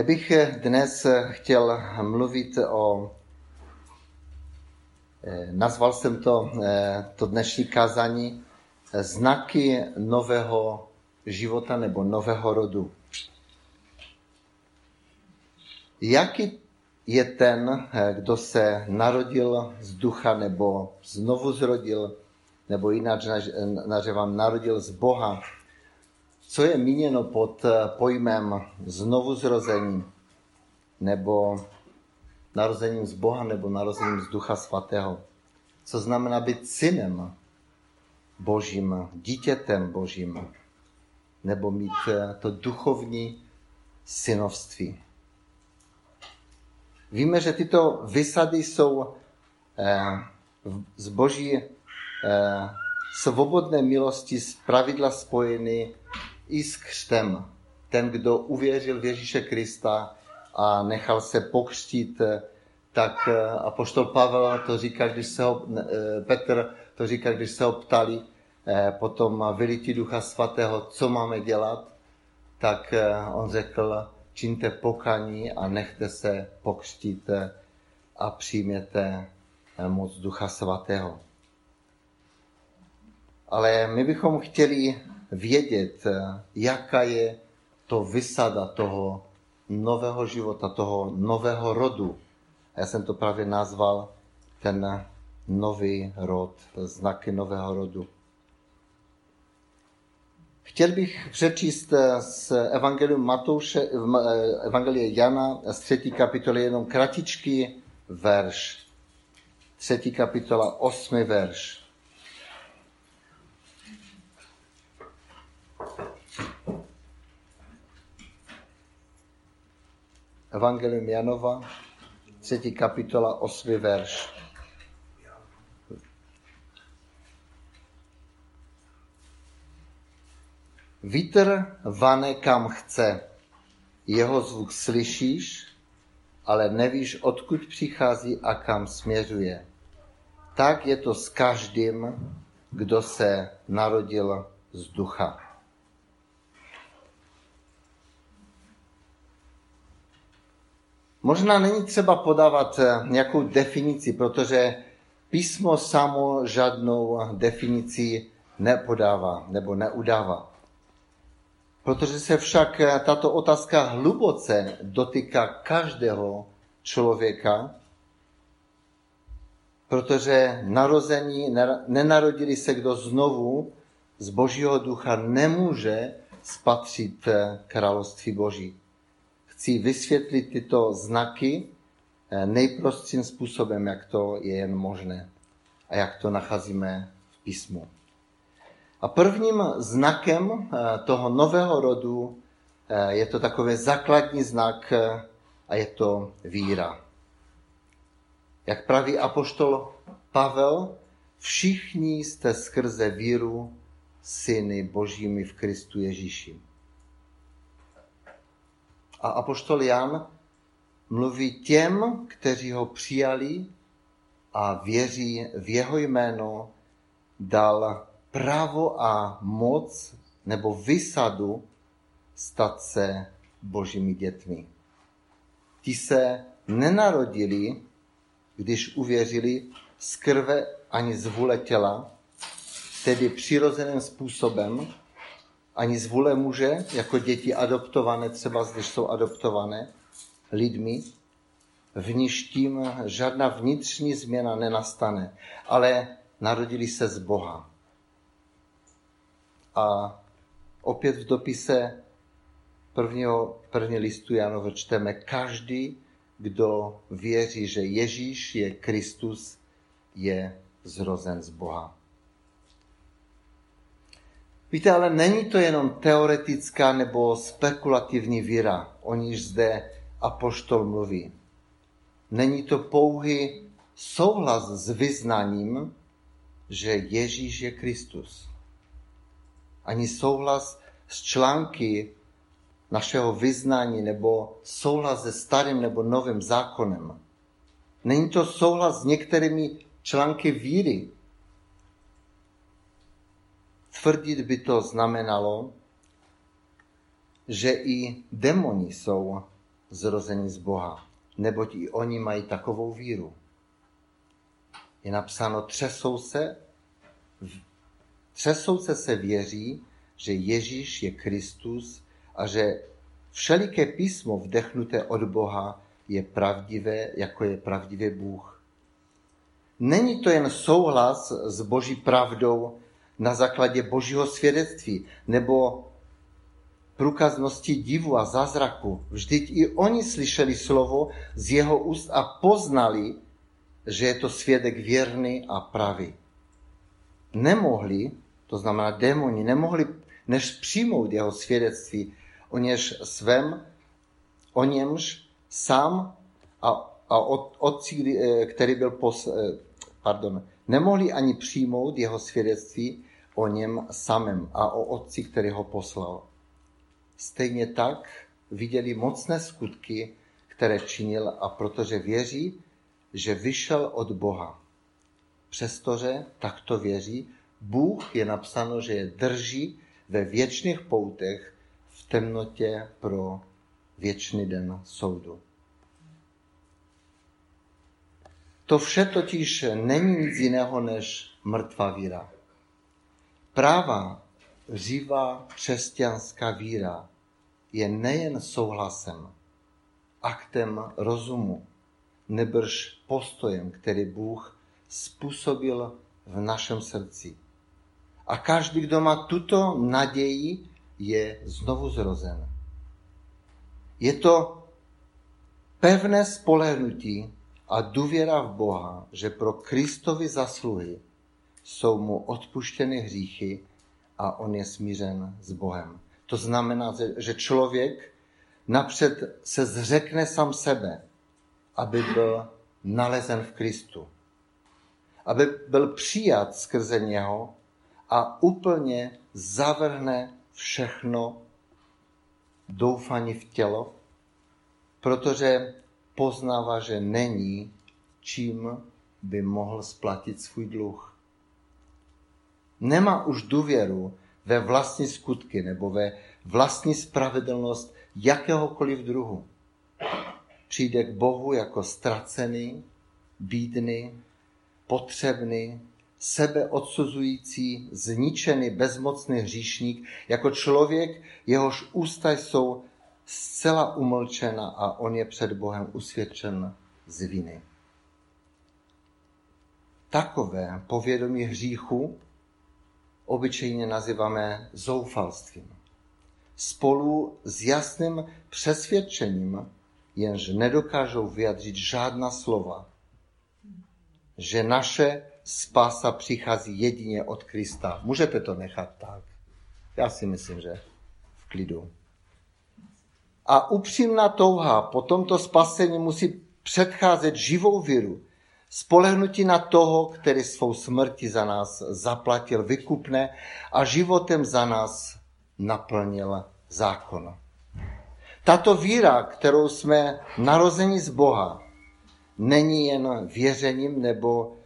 Já bych dnes chtěl mluvit o, eh, nazval jsem to, eh, to dnešní kázání, znaky nového života nebo nového rodu. Jaký je ten, eh, kdo se narodil z ducha nebo znovu zrodil, nebo jinak nařevám, narodil z Boha, co je míněno pod eh, pojmem znovu zrození, nebo narozením z Boha, nebo narozením z Ducha Svatého. Co znamená být synem Božím, dítětem Božím, nebo mít eh, to duchovní synovství. Víme, že tyto vysady jsou eh, z Boží svobodné milosti z pravidla spojeny i s křtem. Ten, kdo uvěřil v Ježíše Krista a nechal se pokřtít, tak eh, apoštol Pavel to říká, když se ho, eh, Petr to říká, když se ho ptali eh, potom vylití Ducha Svatého, co máme dělat, tak on řekl, čiňte pokaní a nechte se pokřtít a přijměte moc Ducha Svatého. Ale my bychom chtěli vědět, eh, jaká je to vysada toho nového života, toho nového rodu. A já jsem to právě nazval ten nový rod, znaky nového rodu. Chtěl bych přečíst eh, z Evangelium Matouše, eh, Evangelie Jana z třetí kapitoly jenom kratičký verš. Třetí kapitola, osmi verš. Evangelium Janova, třetí kapitola, osmi verš. Vítr vane kam chce, jeho zvuk slyšíš, ale nevíš, odkud přichází a kam směřuje. Tak je to s každým, kdo se narodil z ducha. Možná není třeba podávat eh, nějakou definici, protože písmo samo žádnou definici nepodává nebo neudává. Protože se však eh, tato otázka hluboce dotýká každého člověka, protože narození, nenarodili se kdo znovu z Božího ducha, nemůže spatřit eh, království Boží chci vysvětlit tyto znaky eh, nejprostším způsobem, jak to je jen možné a jak to nacházíme v písmu. A prvním znakem eh, toho nového rodu eh, je to takový základní znak a je to víra. Jak praví apoštol Pavel, všichni jste skrze víru syny božími v Kristu Ježíši. A apoštol Jan mluví těm, kteří ho přijali a věří v jeho jméno, dal právo a moc nebo vysadu stát se božími dětmi. Ti se nenarodili, když uvěřili z krve ani z vůle těla, tedy přirozeným způsobem, ani z vůle muže, jako děti adoptované, třeba když jsou adoptované lidmi, v níž tím žádná vnitřní změna nenastane, ale narodili se z Boha. A opět v dopise prvního, první listu Janova čteme, každý, kdo věří, že Ježíš je Kristus, je zrozen z Boha. Víte, ale není to jenom teoretická nebo spekulativní víra, o níž zde apoštol mluví. Není to pouhý souhlas s vyznaním, že Ježíš je Kristus. Ani souhlas s články našeho vyznání nebo souhlas se starým nebo novým zákonem. Není to souhlas s některými články víry, Tvrdit by to znamenalo, že i demoni jsou zrození z Boha, neboť i oni mají takovou víru. Je napsáno, třesou se, třesou se se věří, že Ježíš je Kristus a že všeliké písmo vdechnuté od Boha je pravdivé, jako je pravdivý Bůh. Není to jen souhlas s Boží pravdou na základě Božího svědectví nebo průkaznosti divu a zázraku. Vždyť i oni slyšeli slovo z jeho úst a poznali, že je to svědek věrný a pravý. Nemohli, to znamená démoni, nemohli než přijmout jeho svědectví, o něž svém, o němž sám a, a od, otci, eh, který byl pos, eh, pardon, nemohli ani přijmout jeho svědectví o něm samém a o otci, který ho poslal. Stejně tak viděli mocné skutky, které činil a protože věří, že vyšel od Boha. Přestože takto věří, Bůh je napsáno, že je drží ve věčných poutech v temnotě pro věčný den soudu. To vše totiž není nic jiného než mrtvá víra. Práva, živá křesťanská víra je nejen souhlasem, aktem rozumu, nebrž postojem, který Bůh způsobil v našem srdci. A každý, kdo má tuto naději, je znovu zrozen. Je to pevné spolehnutí a důvěra v Boha, že pro Kristovi zasluhy jsou mu odpuštěny hříchy a on je smířen s Bohem. To znamená, že člověk napřed se zřekne sám sebe, aby byl nalezen v Kristu. Aby byl přijat skrze něho a úplně zavrhne všechno doufání v tělo, protože poznává, že není, čím by mohl splatit svůj dluh. Nemá už důvěru ve vlastní skutky nebo ve vlastní spravedlnost jakéhokoliv druhu. Přijde k Bohu jako ztracený, bídný, potřebný, sebeodsuzující, zničený, bezmocný hříšník, jako člověk, jehož ústa jsou zcela umlčena a on je před Bohem usvědčen z viny. Takové povědomí hříchu obyčejně nazýváme zoufalstvím. Spolu s jasným přesvědčením, jenž nedokážou vyjadřit žádná slova, že naše spása přichází jedině od Krista. Můžete to nechat tak. Já si myslím, že v klidu. A upřímná touha po tomto spasení musí předcházet živou víru, spolehnutí na toho, který svou smrti za nás zaplatil vykupné a životem za nás naplnil zákon. Tato víra, kterou jsme narozeni z Boha, není jen věřením nebo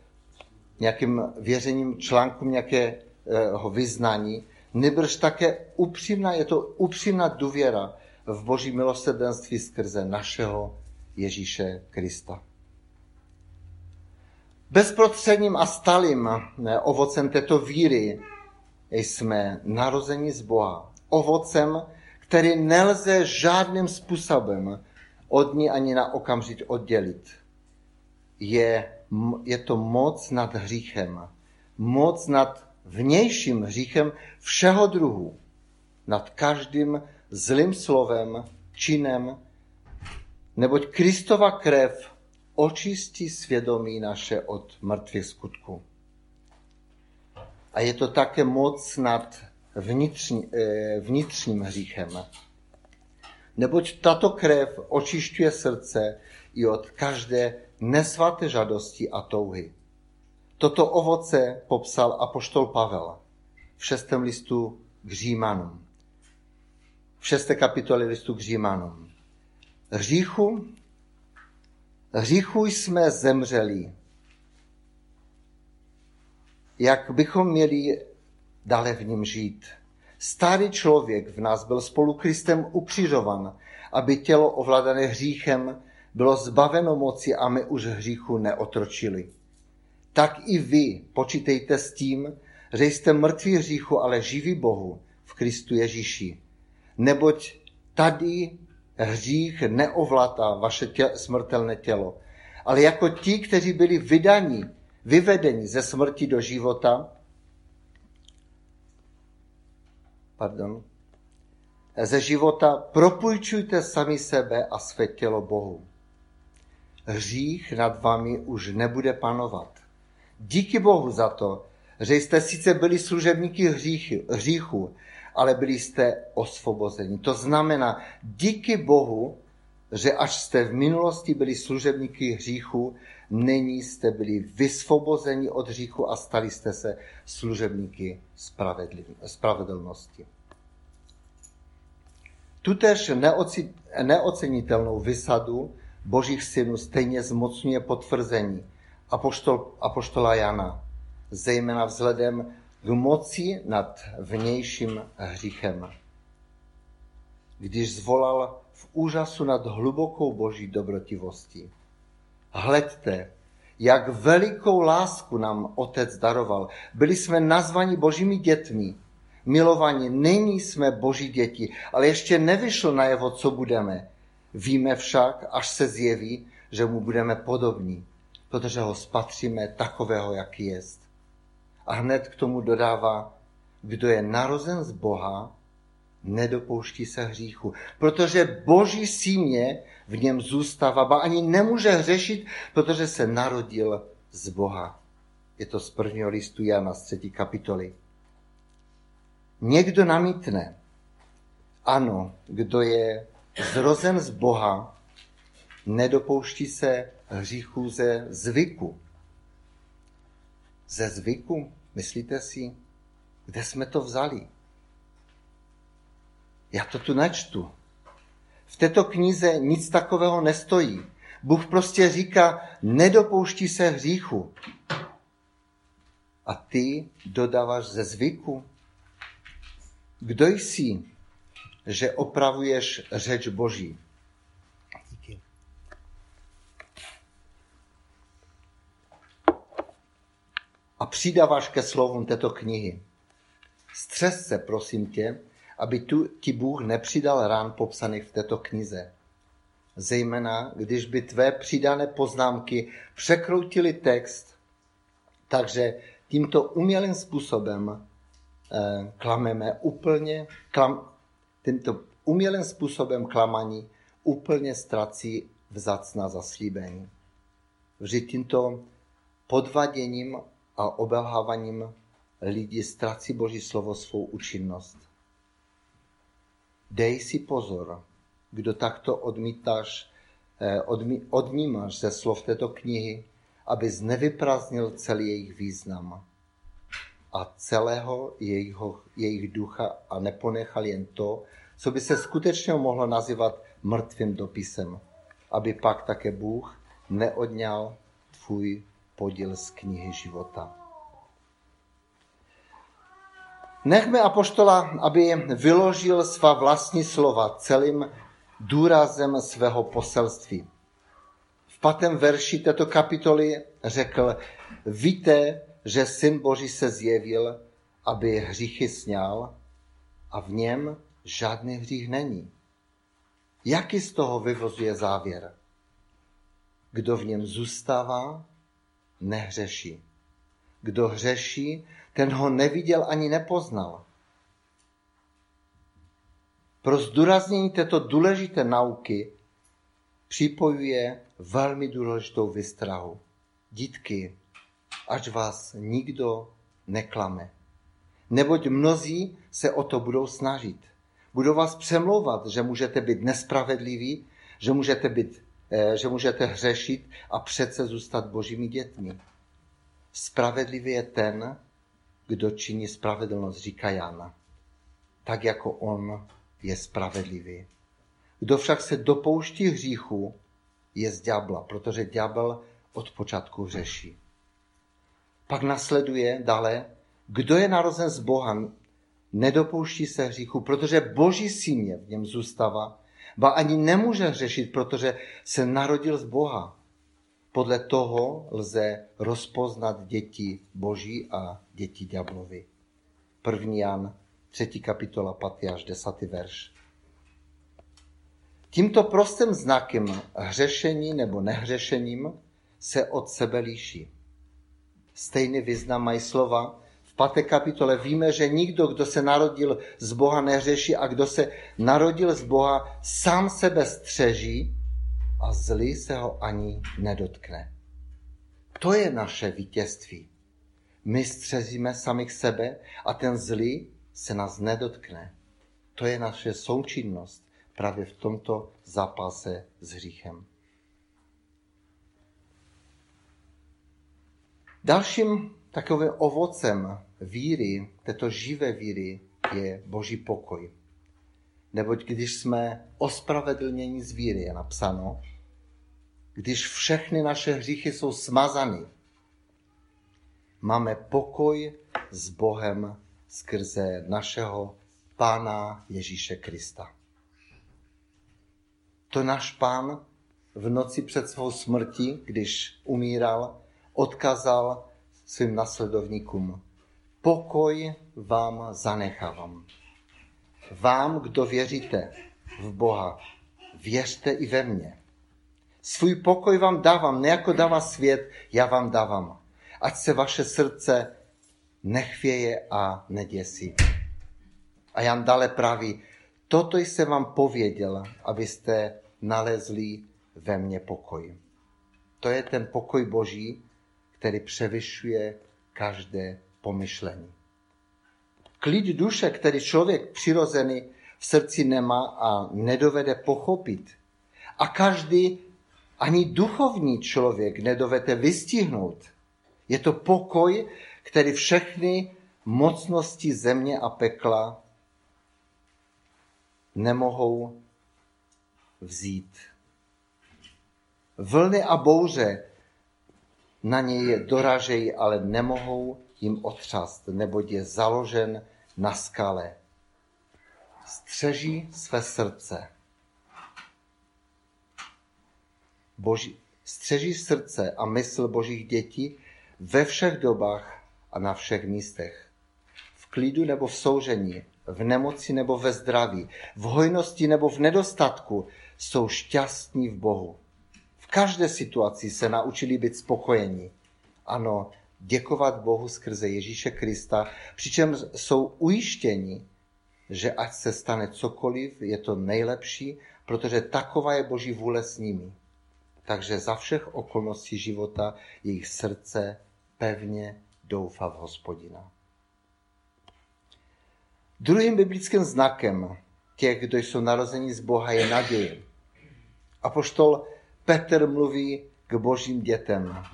nějakým věřením článkům nějakého vyznání, nebrž také upřímná, je to upřímná důvěra v boží milosrdenství skrze našeho Ježíše Krista. Bezprostředním a stalým ovocem této víry jsme narozeni z Boha. Ovocem, který nelze žádným způsobem od ní ani na okamžik oddělit. Je, je to moc nad hříchem. Moc nad vnějším hříchem všeho druhu. Nad každým zlým slovem, činem, neboť Kristova krev očistí svědomí naše od mrtvých skutků. A je to také moc nad vnitřní, eh, vnitřním hříchem. Neboť tato krev očišťuje srdce i od každé nesvaté žadosti a touhy. Toto ovoce popsal apoštol Pavel v šestém listu k Římanům. V šesté kapitole listu k Římanům. Hříchu Hříchu jsme zemřeli. Jak bychom měli dále v ním žít? Starý člověk v nás byl spolu Kristem ukřižovan, aby tělo ovládané hříchem bylo zbaveno moci a my už hříchu neotročili. Tak i vy počítejte s tím, že jste mrtví hříchu, ale živí Bohu v Kristu Ježíši. Neboť tady hřích neovládá vaše tě, smrtelné tělo, ale jako ti, kteří byli vydaní, vyvedeni ze smrti do života, pardon, ze života propůjčujte sami sebe a své tělo Bohu. Hřích nad vámi už nebude panovat. Díky Bohu za to, že jste sice byli služebníky hříchu, ale byli jste osvobozeni. To znamená, díky Bohu, že až jste v minulosti byli služebníky hříchu, nyní jste byli vysvobozeni od hříchu a stali jste se služebníky spravedlnosti. Tutež neocenitelnou vysadu božích synů stejně zmocňuje potvrzení apoštol, apoštola Jana, zejména vzhledem k moci nad vnějším hříchem. Když zvolal v úžasu nad hlubokou boží dobrotivostí. Hledte, jak velikou lásku nám Otec daroval. Byli jsme nazvaní božími dětmi. Milovaní, nyní jsme boží děti, ale ještě nevyšlo najevo, co budeme. Víme však, až se zjeví, že mu budeme podobní, protože ho spatříme takového, jaký jest. A hned k tomu dodává, kdo je narozen z Boha, nedopouští se hříchu, protože boží símě v něm zůstává, ba ani nemůže hřešit, protože se narodil z Boha. Je to z prvního listu Jana z třetí kapitoly. Někdo namítne, ano, kdo je zrozen z Boha, nedopouští se hříchů ze zvyku. Ze zvyku, myslíte si, kde jsme to vzali? Já to tu nečtu. V této knize nic takového nestojí. Bůh prostě říká, nedopouští se hříchu. A ty dodáváš ze zvyku. Kdo jsi, že opravuješ řeč Boží? A přidáváš ke slovům této knihy. Střes se, prosím tě, aby tu ti Bůh nepřidal rán popsaných v této knize. Zejména, když by tvé přidané poznámky překroutily text, takže tímto umělým způsobem eh, klameme úplně, klam, tímto umělým způsobem klamaní úplně ztrací vzácná zaslíbení. Vždyť tímto podvaděním a obelhávaním lidi ztrací Boží slovo svou účinnost. Dej si pozor, kdo takto odmítáš, eh, odmí, odnímáš ze slov této knihy, aby nevypraznil celý jejich význam a celého jejího, jejich ducha a neponechal jen to, co by se skutečně mohlo nazývat mrtvým dopisem, aby pak také Bůh neodňal tvůj podíl z knihy života. Nechme apoštola, aby vyložil svá vlastní slova celým důrazem svého poselství. V patém verši této kapitoly řekl, víte, že Syn Boží se zjevil, aby hříchy sněl a v něm žádný hřích není. Jaký z toho vyvozuje závěr? Kdo v něm zůstává, nehřeší. Kdo hřeší, ten ho neviděl ani nepoznal. Pro zdůraznění této důležité nauky připojuje velmi důležitou vystrahu. Dítky, ať vás nikdo neklame. Neboť mnozí se o to budou snažit. Budou vás přemlouvat, že můžete být nespravedliví, že můžete, být, že můžete hřešit a přece zůstat božími dětmi. Spravedlivý je ten, kdo činí spravedlnost, říká Jana, tak jako on je spravedlivý. Kdo však se dopouští hříchu, je z ďábla, protože ďábel od počátku hřeší. Pak nasleduje dále, kdo je narozen z Boha, nedopouští se hříchu, protože boží símě v něm zůstává, ba ani nemůže hřešit, protože se narodil z Boha. Podle toho lze rozpoznat děti boží a děti ďablovi. 1. Jan, 3. kapitola, 5. až 10. verš. Tímto prostým znakem hřešení nebo nehřešením se od sebe líší. Stejný význam mají slova. V páté kapitole víme, že nikdo, kdo se narodil z Boha, nehřeší a kdo se narodil z Boha, sám sebe střeží a zlý se ho ani nedotkne. To je naše vítězství. My střezíme samých sebe a ten zlý se nás nedotkne. To je naše součinnost právě v tomto zápase s hříchem. Dalším takovým ovocem víry, této živé víry, je boží pokoj. Neboť když jsme ospravedlněni z víry, je napsáno, když všechny naše hříchy jsou smazány, máme pokoj s Bohem skrze našeho Pána Ježíše Krista. To náš pán v noci před svou smrtí, když umíral, odkazal svým nasledovníkům. Pokoj vám zanechávám. Vám, kdo věříte v Boha, věřte i ve mně. Svůj pokoj vám dávám, ne jako dává svět, já vám dávám. Ať se vaše srdce nechvěje a neděsí. A Jan dále praví, toto jsem vám pověděl, abyste nalezli ve mně pokoj. To je ten pokoj Boží, který převyšuje každé pomyšlení. Klid duše, který člověk přirozený v srdci nemá a nedovede pochopit. A každý, ani duchovní člověk nedovede vystihnout. Je to pokoj, který všechny mocnosti země a pekla nemohou vzít. Vlny a bouře na něj doražejí, ale nemohou jim otřast, neboť je založen na skale. Střeží své srdce. Boží, střeží srdce a mysl božích dětí ve všech dobách a na všech místech. V klidu nebo v soužení, v nemoci nebo ve zdraví, v hojnosti nebo v nedostatku, jsou šťastní v Bohu. Každé situaci se naučili být spokojení. Ano, děkovat Bohu skrze Ježíše Krista, přičem jsou ujištěni, že ať se stane cokoliv, je to nejlepší, protože taková je Boží vůle s nimi. Takže za všech okolností života jejich srdce pevně doufá v hospodina. Druhým biblickým znakem těch, kdo jsou narození z Boha, je naděje. Apoštol Petr mluví k božím dětem.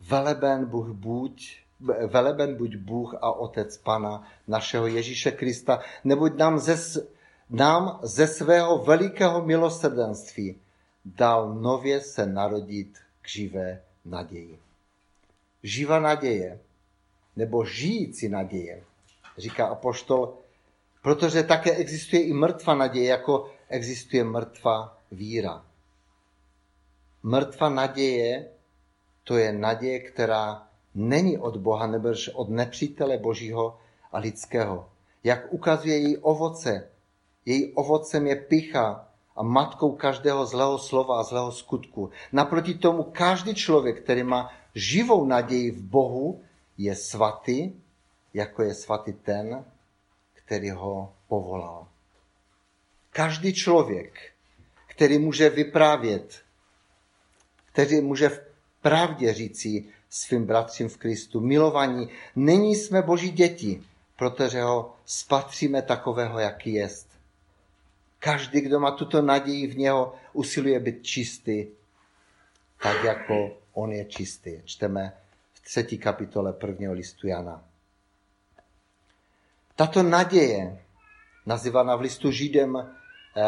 Veleben Bůh buď, veleben buď Bůh a Otec Pana našeho Ježíše Krista, neboť nám ze, nám ze svého velikého milosrdenství dal nově se narodit k živé naději. Živa naděje, nebo žijící naděje, říká apoštol, protože také existuje i mrtvá naděje, jako existuje mrtvá víra. Mrtvá naděje, to je naděje, která není od Boha, nebo od nepřítele Božího a lidského. Jak ukazuje její ovoce, její ovocem je picha a matkou každého zlého slova a zlého skutku. Naproti tomu každý člověk, který má živou naději v Bohu, je svatý, jako je svatý ten, který ho povolal. Každý člověk, který může vyprávět, který může v pravdě říci svým bratřím v Kristu, milovaní, není jsme boží děti, protože ho spatříme takového, jaký jest. Každý, kdo má tuto naději v něho, usiluje být čistý, tak jako on je čistý. Čteme v třetí kapitole prvního listu Jana. Tato naděje, nazývaná v listu Židem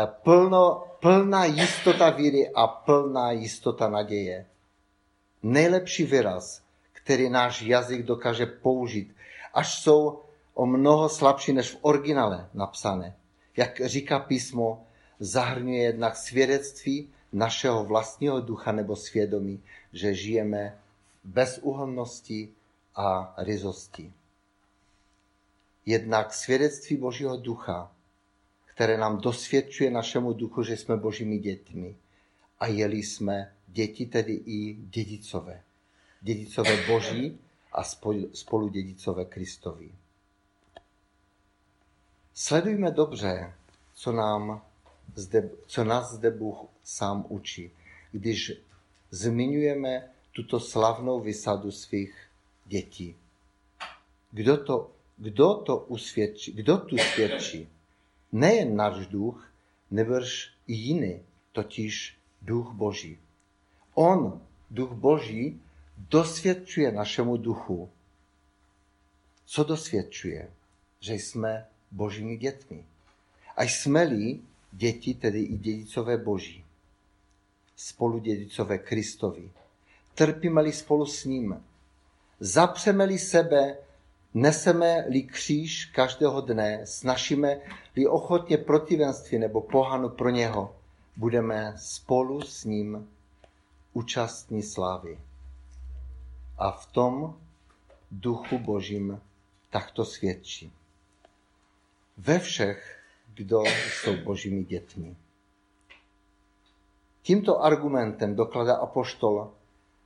plno, plná jistota víry a plná jistota naděje. Nejlepší výraz, který náš jazyk dokáže použít, až jsou o mnoho slabší než v originále napsané. Jak říká písmo, zahrnuje jednak svědectví našeho vlastního ducha nebo svědomí, že žijeme v bezúhonnosti a ryzosti. Jednak svědectví Božího ducha, které nám dosvědčuje našemu duchu, že jsme Božími dětmi. A jeli jsme děti, tedy i dědicové. Dědicové Boží a spolu dědicové Kristovi. Sledujme dobře, co, nám zde, co nás zde Bůh sám učí, když zmiňujeme tuto slavnou vysadu svých dětí. Kdo to, kdo to usvědčí, kdo tu svědčí? Nejen náš duch, nebrž i jiný, totiž duch Boží. On, duch Boží, dosvědčuje našemu duchu. Co dosvědčuje? Že jsme božími dětmi. A jsme-li děti, tedy i dědicové boží, spolu dědicové Kristovi, trpíme-li spolu s ním, zapřeme-li sebe, neseme-li kříž každého dne, snažíme-li ochotně protivenství nebo pohanu pro něho, budeme spolu s ním účastní slávy. A v tom duchu božím takto svědčí ve všech, kdo jsou božími dětmi. Tímto argumentem dokládá apoštol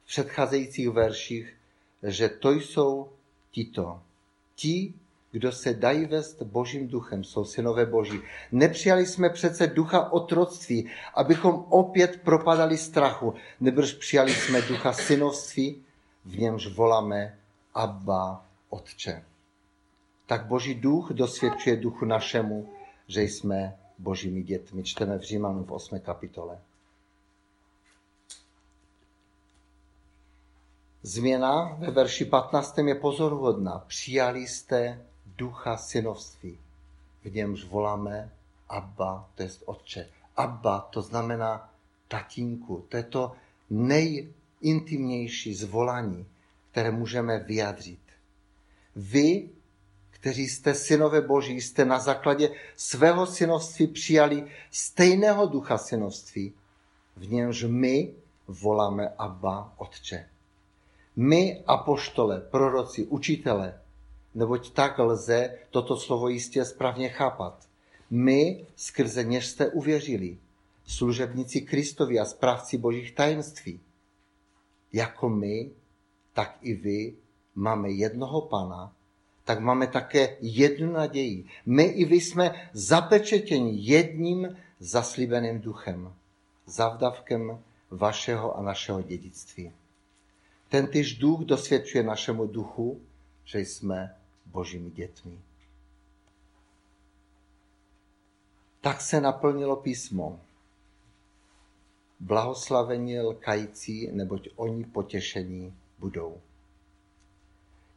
v předcházejících verších, že to jsou tito. Ti, kdo se dají vést božím duchem, jsou synové boží. Nepřijali jsme přece ducha otroctví, abychom opět propadali strachu, nebož přijali jsme ducha synovství, v němž voláme Abba, Otče tak Boží duch dosvědčuje duchu našemu, že jsme božími dětmi. Čteme v Římanu v 8. kapitole. Změna ve verši 15. je pozoruhodná. Přijali jste ducha synovství. V němž voláme Abba, to je Otče. Abba, to znamená tatínku. To je to nejintimnější zvolání, které můžeme vyjádřit. Vy kteří jste synové boží, jste na základě svého synovství přijali stejného ducha synovství, v němž my voláme Abba Otče. My, apoštole, proroci, učitele, neboť tak lze toto slovo jistě správně chápat. My, skrze něž jste uvěřili, služebníci Kristovi a správci božích tajemství. Jako my, tak i vy máme jednoho Pana, tak máme také jednu naději. My i vy jsme zapečetěni jedním zaslíbeným duchem, zavdavkem vašeho a našeho dědictví. Ten tyž duch dosvědčuje našemu duchu, že jsme božími dětmi. Tak se naplnilo písmo. Blahoslavení lkající, neboť oni potěšení budou.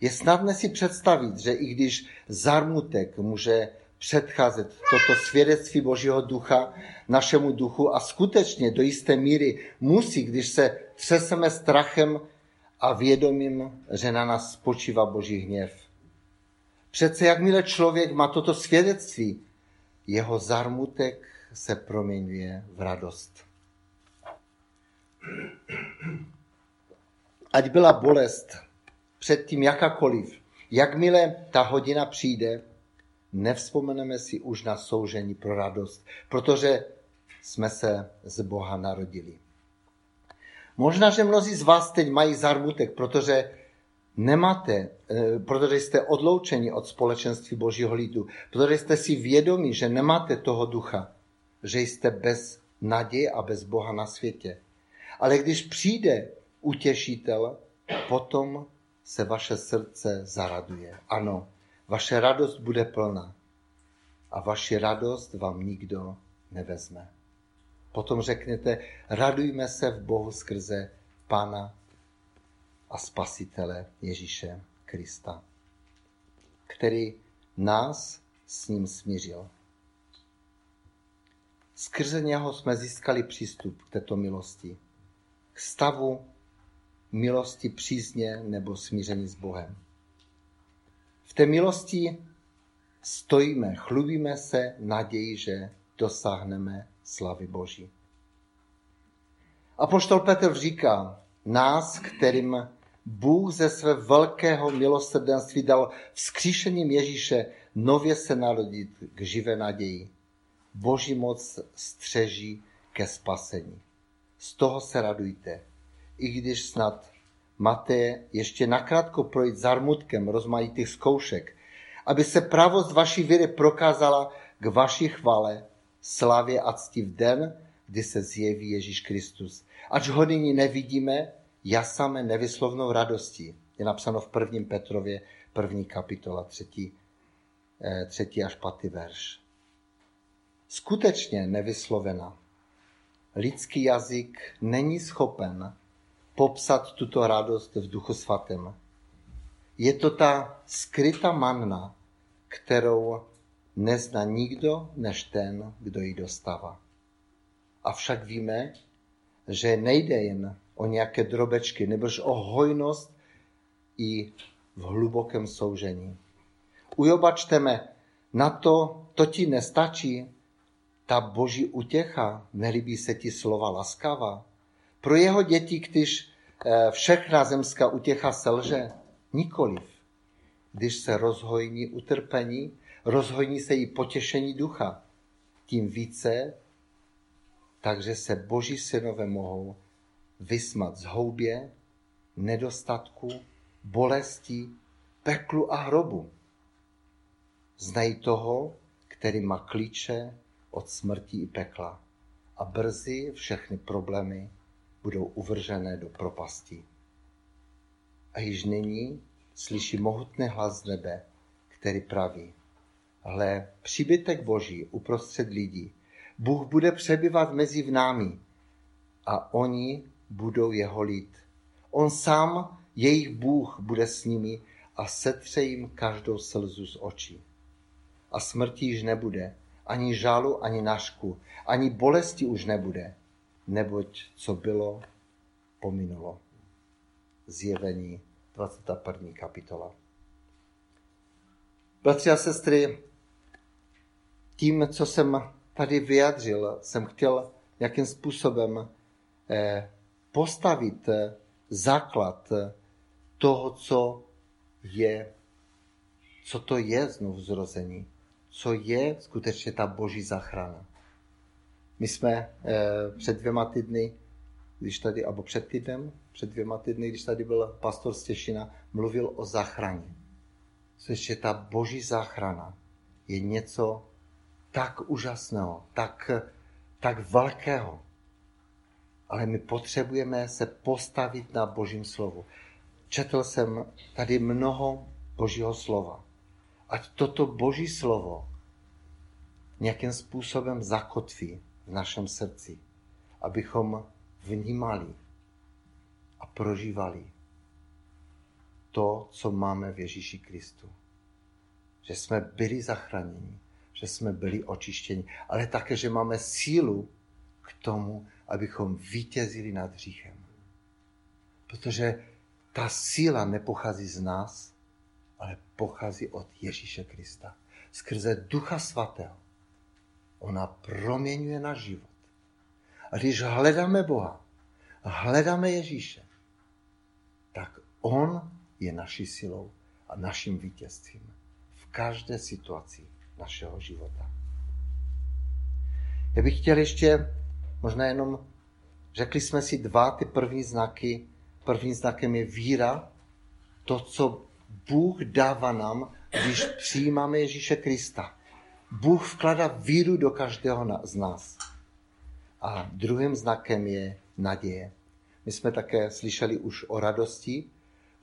Je snadné si představit, že i když zarmutek může předcházet toto svědectví Božího ducha našemu duchu a skutečně do jisté míry musí, když se třeseme strachem a vědomím, že na nás spočívá Boží hněv. Přece jakmile člověk má toto svědectví, jeho zarmutek se proměňuje v radost. Ať byla bolest, předtím jakákoliv. Jakmile ta hodina přijde, nevzpomeneme si už na soužení pro radost, protože jsme se z Boha narodili. Možná, že mnozí z vás teď mají zarmutek, protože nemáte, eh, protože jste odloučeni od společenství Božího lidu, protože jste si vědomi, že nemáte toho ducha, že jste bez naděje a bez Boha na světě. Ale když přijde utěšitel, potom se vaše srdce zaraduje. Ano, vaše radost bude plná a vaši radost vám nikdo nevezme. Potom řeknete, radujme se v Bohu skrze Pana a Spasitele Ježíše Krista, který nás s ním smířil. Skrze něho jsme získali přístup k této milosti, k stavu milosti přízně nebo smíření s Bohem. V té milosti stojíme, chlubíme se naději, že dosáhneme slavy Boží. A poštol Petr říká, nás, kterým Bůh ze své velkého milosrdenství dal vzkříšením Ježíše nově se narodit k živé naději. Boží moc střeží ke spasení. Z toho se radujte, i když snad máte ještě nakrátko projít zarmutkem rozmanitých zkoušek, aby se pravost vaší víry prokázala k vaší chvale, slavě a cti v den, kdy se zjeví Ježíš Kristus. Ač ho nyní nevidíme, jasáme nevyslovnou radostí. Je napsáno v prvním Petrově, první kapitola, třetí, eh, třetí až pátý verš. Skutečně nevyslovena. Lidský jazyk není schopen popsat tuto radost v duchu svatém. Je to ta skrytá manna, kterou nezná nikdo než ten, kdo ji dostává. Avšak víme, že nejde jen o nějaké drobečky, nebož o hojnost i v hlubokém soužení. U Joba čteme, na to, to ti nestačí, ta boží utěcha, nelíbí se ti slova laskavá. Pro jeho děti, když eh, všechna zemská utěcha selže, nikoliv. Když se rozhojní utrpení, rozhojní se i potěšení ducha. Tím více, takže se boží synové mohou vysmat z houbě, nedostatku, bolesti, peklu a hrobu. Znají toho, který má klíče od smrti i pekla a brzy všechny problémy budou uvržené do propasti. A již nyní slyší mohutný hlas z nebe, který praví, hle, přibytek Boží uprostřed lidí, Bůh bude přebyvat mezi v námi a oni budou jeho lid. On sám, jejich Bůh, bude s nimi a setře jim každou slzu z očí. A smrti již nebude, ani žálu, ani našku, ani bolesti už nebude, neboť co bylo, pominulo. Zjevení 21. kapitola. Bratři a sestry, tím, co jsem tady vyjadřil, jsem chtěl jakým způsobem eh, postavit eh, základ eh, toho, co je, co to je znovu zrození, co je skutečně ta boží záchrana. My jsme před dvěma týdny, když tady, nebo před týdnem, před dvěma týdny, když tady byl pastor Stěšina, mluvil o záchraně. Což je ta boží záchrana je něco tak úžasného, tak, tak velkého, ale my potřebujeme se postavit na Božím slovu. Četl jsem tady mnoho Božího slova. Ať toto Boží slovo nějakým způsobem zakotví v našem srdci, abychom vnímali a prožívali to, co máme v Ježíši Kristu. Že jsme byli zachráněni, že jsme byli očištěni, ale také, že máme sílu k tomu, abychom vítězili nad hříchem. Protože ta síla nepochází z nás, ale pochází od Ježíše Krista. Skrze Ducha Svatého. Ona proměňuje náš život. A když hledáme Boha, hledáme Ježíše, tak On je naší silou a naším vítězstvím v každé situaci našeho života. Já bych chtěl ještě Možná jenom řekli jsme si dva ty první znaky. První znakem je víra, to, co Bůh dává nám, když přijímáme Ježíše Krista. Bůh vkládá víru do každého z nás. A druhým znakem je naděje. My jsme také slyšeli už o radosti,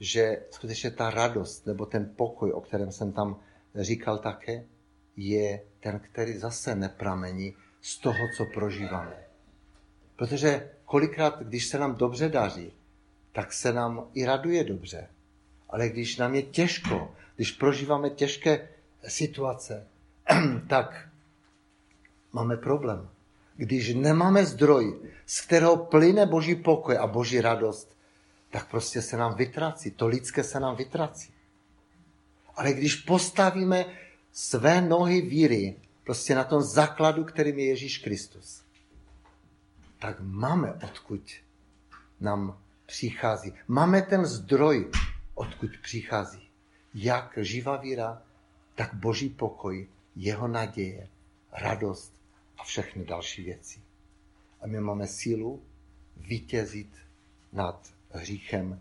že skutečně ta radost nebo ten pokoj, o kterém jsem tam říkal také, je ten, který zase nepramení z toho, co prožíváme. Protože kolikrát, když se nám dobře daří, tak se nám i raduje dobře. Ale když nám je těžko, když prožíváme těžké situace, tak máme problém. Když nemáme zdroj, z kterého plyne boží pokoj a boží radost, tak prostě se nám vytrací. To lidské se nám vytrací. Ale když postavíme své nohy víry prostě na tom základu, kterým je Ježíš Kristus, tak máme odkud nám přichází. Máme ten zdroj, odkud přichází. Jak živá víra, tak boží pokoj, jeho naděje, radost a všechny další věci. A my máme sílu vítězit nad hříchem,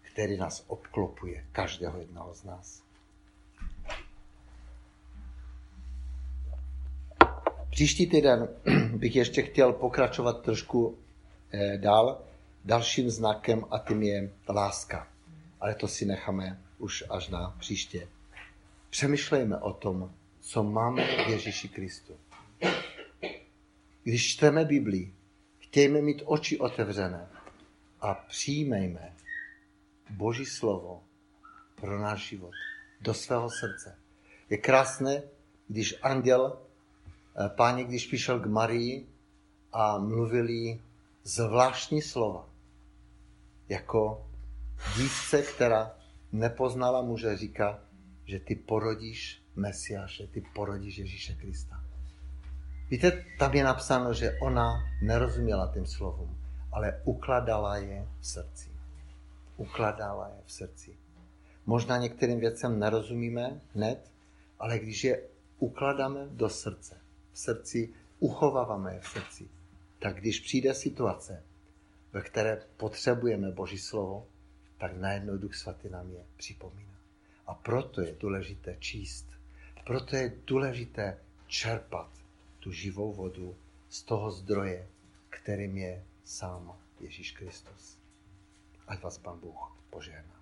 který nás obklopuje, každého jednoho z nás. Příští týden bych ještě chtěl pokračovat trošku eh, dál dalším znakem a tím je láska. Ale to si necháme už až na příště. Přemýšlejme o tom, co máme v Ježíši Kristu. Když čteme Biblii, chtějme mít oči otevřené a přijmejme Boží slovo pro náš život do svého srdce. Je krásné, když anděl, páně, když přišel k Marii a mluvili zvláštní slova. Jako dívce, která nepoznala muže, říká, že ty porodíš Mesiáše, ty porodíš Ježíše Krista. Víte, tam je napsáno, že ona nerozuměla těm slovům, ale ukladala je v srdci. Ukladala je v srdci. Možná některým věcem nerozumíme hned, ale když je ukladáme do srdce, srdci uchováváme v srdci, tak když přijde situace, ve které potřebujeme Boží slovo, tak najednou Duch Svatý nám je připomíná. A proto je důležité číst. Proto je důležité čerpat tu živou vodu z toho zdroje, kterým je sám Ježíš Kristus. Ať vás Pan Bůh požehná.